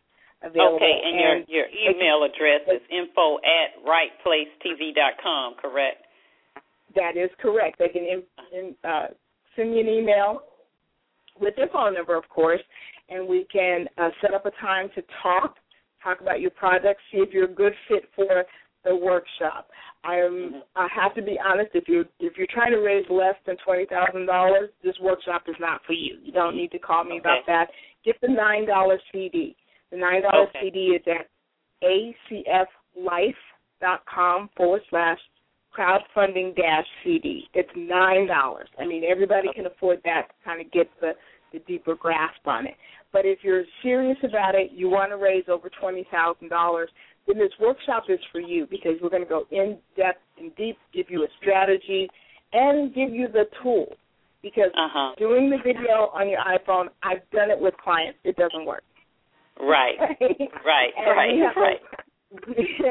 available. Okay, and, your your email address is info at wrightplacetv.com, correct? That is correct. They can in, in, uh, send me an email with their phone number, of course, and we can uh, set up a time to talk, talk about your project, see if you're a good fit for the workshop. I am. Mm-hmm. I have to be honest. If you if you're trying to raise less than twenty thousand dollars, this workshop is not for you. You don't need to call me okay. about that. Get the nine dollar CD. The nine dollar okay. CD is at acflife.com forward slash crowdfunding dash CD. It's nine dollars. I mean, everybody can afford that to kind of get the the deeper grasp on it. But if you're serious about it, you want to raise over twenty thousand dollars, then this workshop is for you because we're going to go in depth and deep, give you a strategy, and give you the tools. Because uh-huh. doing the video on your iPhone, I've done it with clients. It doesn't work. (laughs) Right. right. Right. We have, right.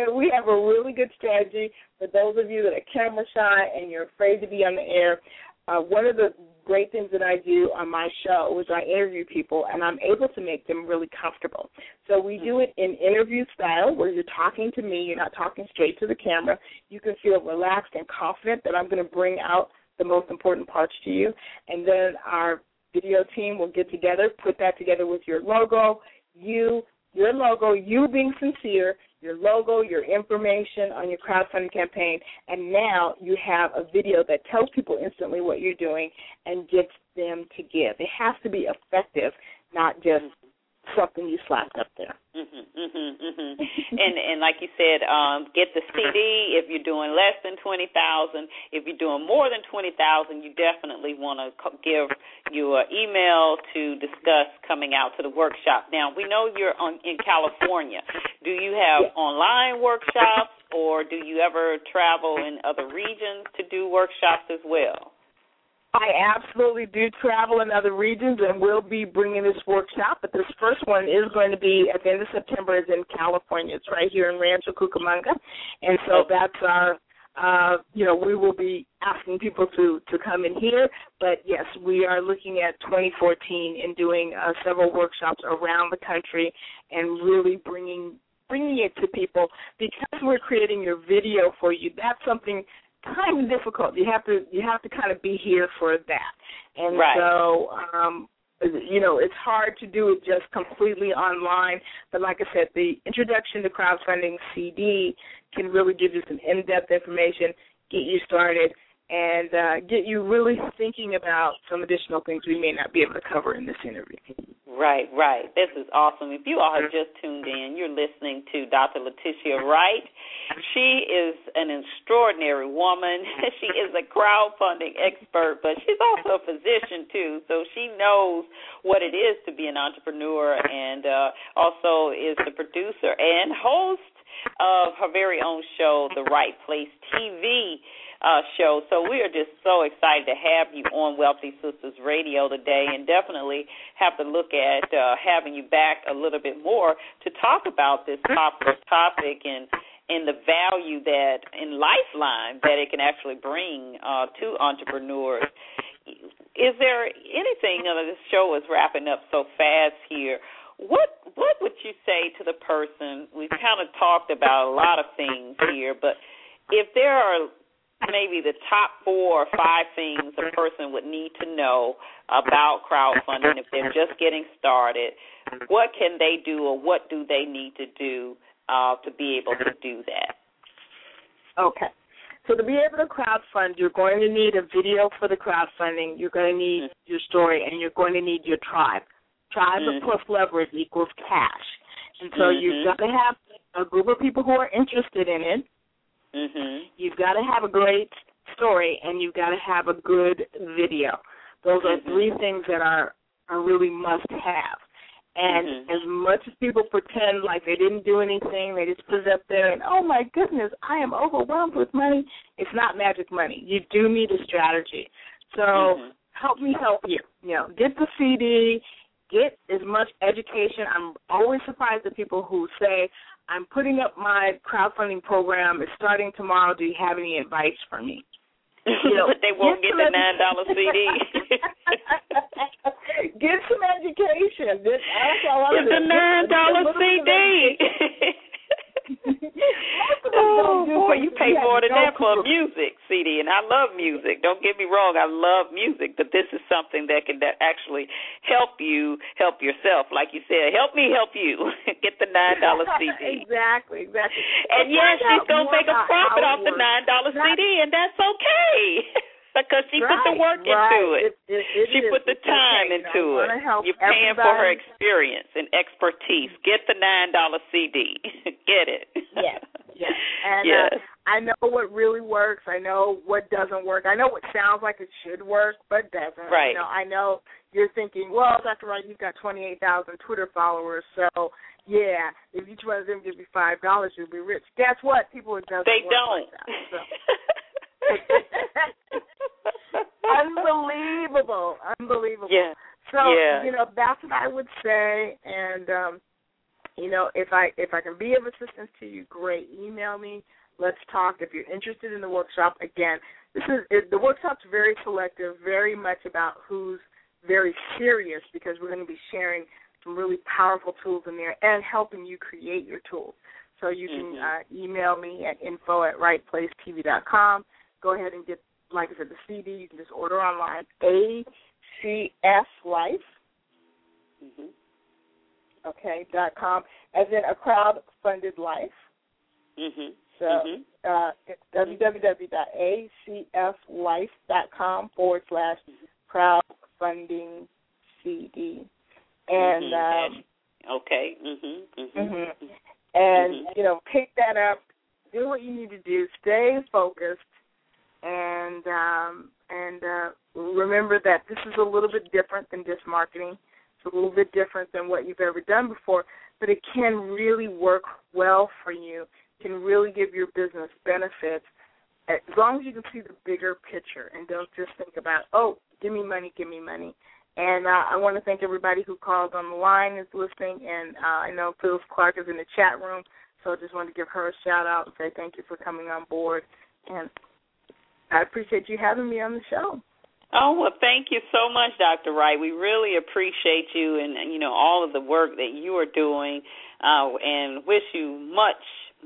A, (laughs) we have a really good strategy for those of you that are camera shy and you're afraid to be on the air. Uh, one of the great things that I do on my show is I interview people and I'm able to make them really comfortable. So we do it in interview style where you're talking to me, you're not talking straight to the camera. You can feel relaxed and confident that I'm going to bring out the most important parts to you. And then our video team will get together, put that together with your logo, you, your logo, you being sincere, your logo, your information on your crowdfunding campaign, and now you have a video that tells people instantly what you're doing and gets them to give. It has to be effective, not just something you slapped up there. Mhm, mhm, mhm. and and like you said, um, get the CD. If you're doing less than twenty thousand, if you're doing more than twenty thousand, you definitely want to give your email to discuss coming out to the workshop. Now we know you're on in California. Do you have online workshops, or do you ever travel in other regions to do workshops as well? I absolutely do travel in other regions and will be bringing this workshop, but this first one is going to be at the end of September is in California. It's right here in Rancho Cucamonga. And so that's our uh, you know, we will be asking people to to come in here, but yes, we are looking at 2014 and doing uh, several workshops around the country and really bringing bringing it to people because we're creating your video for you. That's something kind of difficult. You have to you have to kind of be here for that, and right. so um, you know it's hard to do it just completely online. But like I said, the introduction to crowdfunding CD can really give you some in-depth information, get you started, and uh, get you really thinking about some additional things we may not be able to cover in this interview. Right, right. This is awesome. If you all have just tuned in, you're listening to Dr. Letitia Wright. She is an extraordinary woman. (laughs) she is a crowdfunding expert, but she's also a physician too. So she knows what it is to be an entrepreneur, and uh, also is the producer and host of her very own show, The Wright Place TV uh, show. So we are just so excited to have you on Wealthy Sistas Radio today, and definitely have to look at uh, having you back a little bit more to talk about this popular topic and and the value that in Lifeline that it can actually bring uh, to entrepreneurs. Is there anything? You know, this show is wrapping up so fast here. What what would you say to the person? We've kind of talked about a lot of things here, but if there are maybe the top four or five things a person would need to know about crowdfunding if they're just getting started, what can they do or what do they need to do uh, to be able to do that? Okay. So to be able to crowdfund, you're going to need a video for the crowdfunding. You're going to need mm-hmm. your story, and you're going to need your tribe. Tribe mm-hmm. plus leverage equals cash. And so mm-hmm. you've got to have a group of people who are interested in it. Mm-hmm. You've got to have a great story, and you've got to have a good video. Those are Mm-hmm. three things that are are really must have. And Mhm. as much as people pretend like they didn't do anything, they just put it up there and oh my goodness, I am overwhelmed with money. It's not magic money. You do need a strategy. So Mhm. help me help you. You know, get the CD, get as much education. I'm always surprised at people who say, I'm putting up my crowdfunding program. It's starting tomorrow. Do you have any advice for me? You know, but they won't get some the nine dollar CD. (laughs) get some education. This, that's all I'm Get the nine Get a dollar little bit of CD. (laughs) oh boy, you pay more than that for a music CD, and I love music. Don't get me wrong, I love music, but this is something that can that actually help you help yourself. Like you said, help me help you. (laughs) Get the nine dollar CD. (laughs) exactly, exactly. And yes, she's gonna make a profit off the nine dollar CD, and that's okay. (laughs) because she right, put the work right. into it. it, it she is. put the time okay. into it. You're paying everybody. for her experience and expertise. Get the nine dollar CD. (laughs) Get it. Yes. Yes. And yes. Uh, I know what really works. I know what doesn't work. I know what sounds like it should work, but doesn't. Right. You know, I know you're thinking, well, Dr. Wright, you've got 28,000 Twitter followers, so yeah, if each one of them gives you five dollars, you'll be rich. Guess what? People it doesn't they don't. Like that, so. (laughs) (laughs) Unbelievable. Unbelievable. Yeah. So, yeah. you know, that's what I would say and um you know, if I if I can be of assistance to you, great. Email me. Let's talk. If you're interested in the workshop, again, this is it, the workshop's very selective, very much about who's very serious because we're going to be sharing some really powerful tools in there and helping you create your tools. So you can mm-hmm. uh, email me at info at wrightplacetv.com. Go ahead and get, like I said, the CD. You can just order online. ACF Life. Mm-hmm. Okay, dot com, as in a crowd funded life. Mm-hmm. So mm-hmm. uh, it's www.acflife.com forward slash crowdfunding CD. And mm-hmm. um, okay, mm-hmm. Mm-hmm. Mm-hmm. and Mhm. you know, pick that up. Do what you need to do. Stay focused, and um, and uh, remember that this is a little bit different than just marketing. It's a little bit different than what you've ever done before, but it can really work well for you. Can really give your business benefits as long as you can see the bigger picture and don't just think about, oh, give me money, give me money. And uh, I want to thank everybody who called on the line is listening, and uh, I know Phyllis Clark is in the chat room, so I just wanted to give her a shout out and say thank you for coming on board. And I appreciate you having me on the show. Oh well, thank you so much, Dr. Wright. We really appreciate you and you know all of the work that you are doing, uh, and wish you much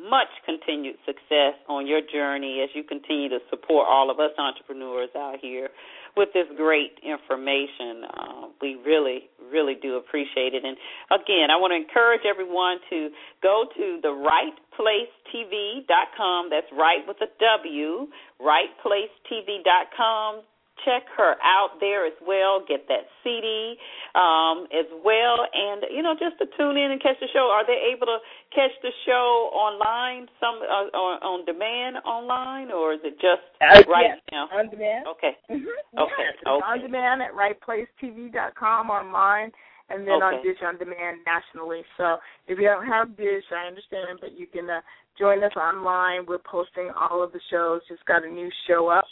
much continued success on your journey as you continue to support all of us entrepreneurs out here with this great information. Uh, we really, really do appreciate it. And again, I want to encourage everyone to go to the wrightplacetv.com. That's right with a W, wrightplacetv.com check her out there as well. Get that CD um, as well, and you know, just to tune in and catch the show. Are they able to catch the show online, some uh, on, on demand online, or is it just uh, right yes, now? On demand. Okay. Mm-hmm. Okay. Yes, okay. on demand at wrightplacetv.com online. And then okay. on Dish on Demand nationally. So if you don't have Dish, I understand, but you can uh, join us online. We're posting all of the shows. Just got a new show up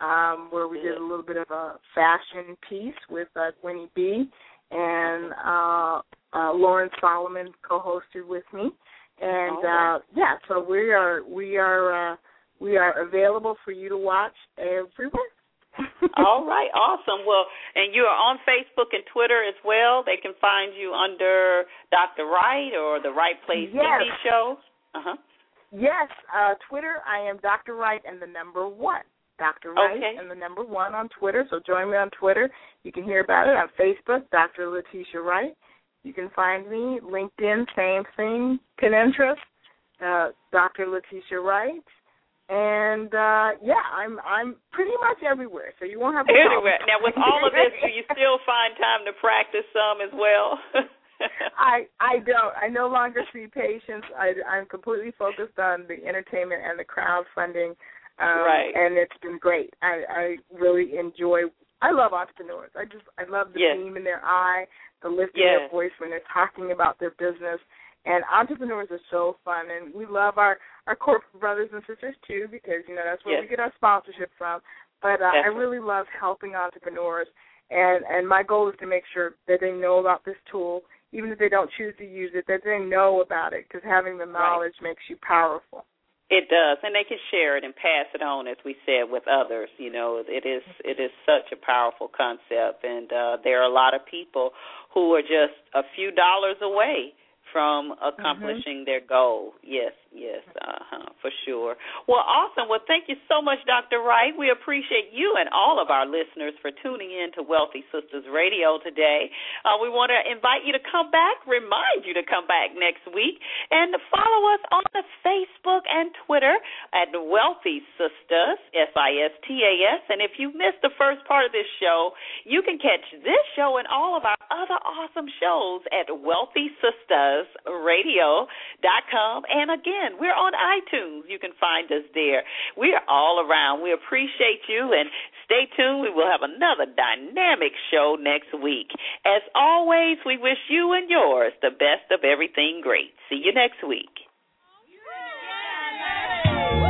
um, where we did a little bit of a fashion piece with uh, Winnie B. And uh, uh, Lauren Solomon co-hosted with me, and uh, yeah, so we are we are uh, we are available for you to watch everywhere. (laughs) All right, awesome. Well, and you are on Facebook and Twitter as well. They can find you under Dr. Wright or the Wright Place yes. TV show. Uh huh. Yes, uh, Twitter. I am Dr. Wright and the number one. Dr. Wright okay. and the number one on Twitter. So join me on Twitter. You can hear about it on Facebook, Dr. Letitia Wright. You can find me LinkedIn, same thing. Pinterest, uh, Dr. Letitia Wright. And uh yeah, I'm I'm pretty much everywhere, so you won't have a everywhere. problem. Now, with all of this, do you still find time to practice some as well? (laughs) I I don't. I no longer see patients. I I'm completely focused on the entertainment and the crowdfunding. Um, right. And it's been great. I I really enjoy. I love entrepreneurs. I just I love the yes. beam in their eye, the lift in yes. their voice when they're talking about their business. And entrepreneurs are so fun, and we love our our corporate brothers and sisters too, because you know that's where yes. we get our sponsorship from. But uh, I really love helping entrepreneurs, and and my goal is to make sure that they know about this tool, even if they don't choose to use it, that they know about it, because having the knowledge right. makes you powerful. It does, and they can share it and pass it on, as we said, with others. You know, it is it is such a powerful concept, and uh, there are a lot of people who are just a few dollars away from accomplishing mm-hmm. their goal. Yes, Yes, uh huh, for sure. Well, awesome. Well, thank you so much, Dr. Wright. We appreciate you and all of our listeners for tuning in to Wealthy Sistas Radio today. Uh, we want to invite you to come back, remind you to come back next week, and follow us on the Facebook and Twitter at Wealthy Sistas, S I S T A S. And if you missed the first part of this show, you can catch this show and all of our other awesome shows at WealthySistasRadio.com. And again, we're on iTunes. You can find us there. We are all around. We appreciate you and stay tuned. We will have another dynamic show next week. As always, we wish you and yours the best of everything great. See you next week.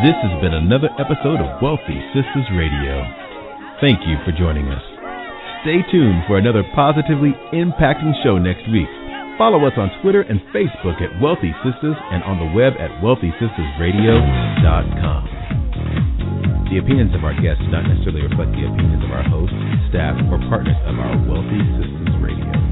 This has been another episode of Wealthy Sistas Radio. Thank you for joining us. Stay tuned for another positively impacting show next week. Follow us on Twitter and Facebook at Wealthy Sistas and on the web at wealthysistasradio.com. The opinions of our guests do not necessarily reflect the opinions of our hosts, staff, or partners of our Wealthy Sistas Radio.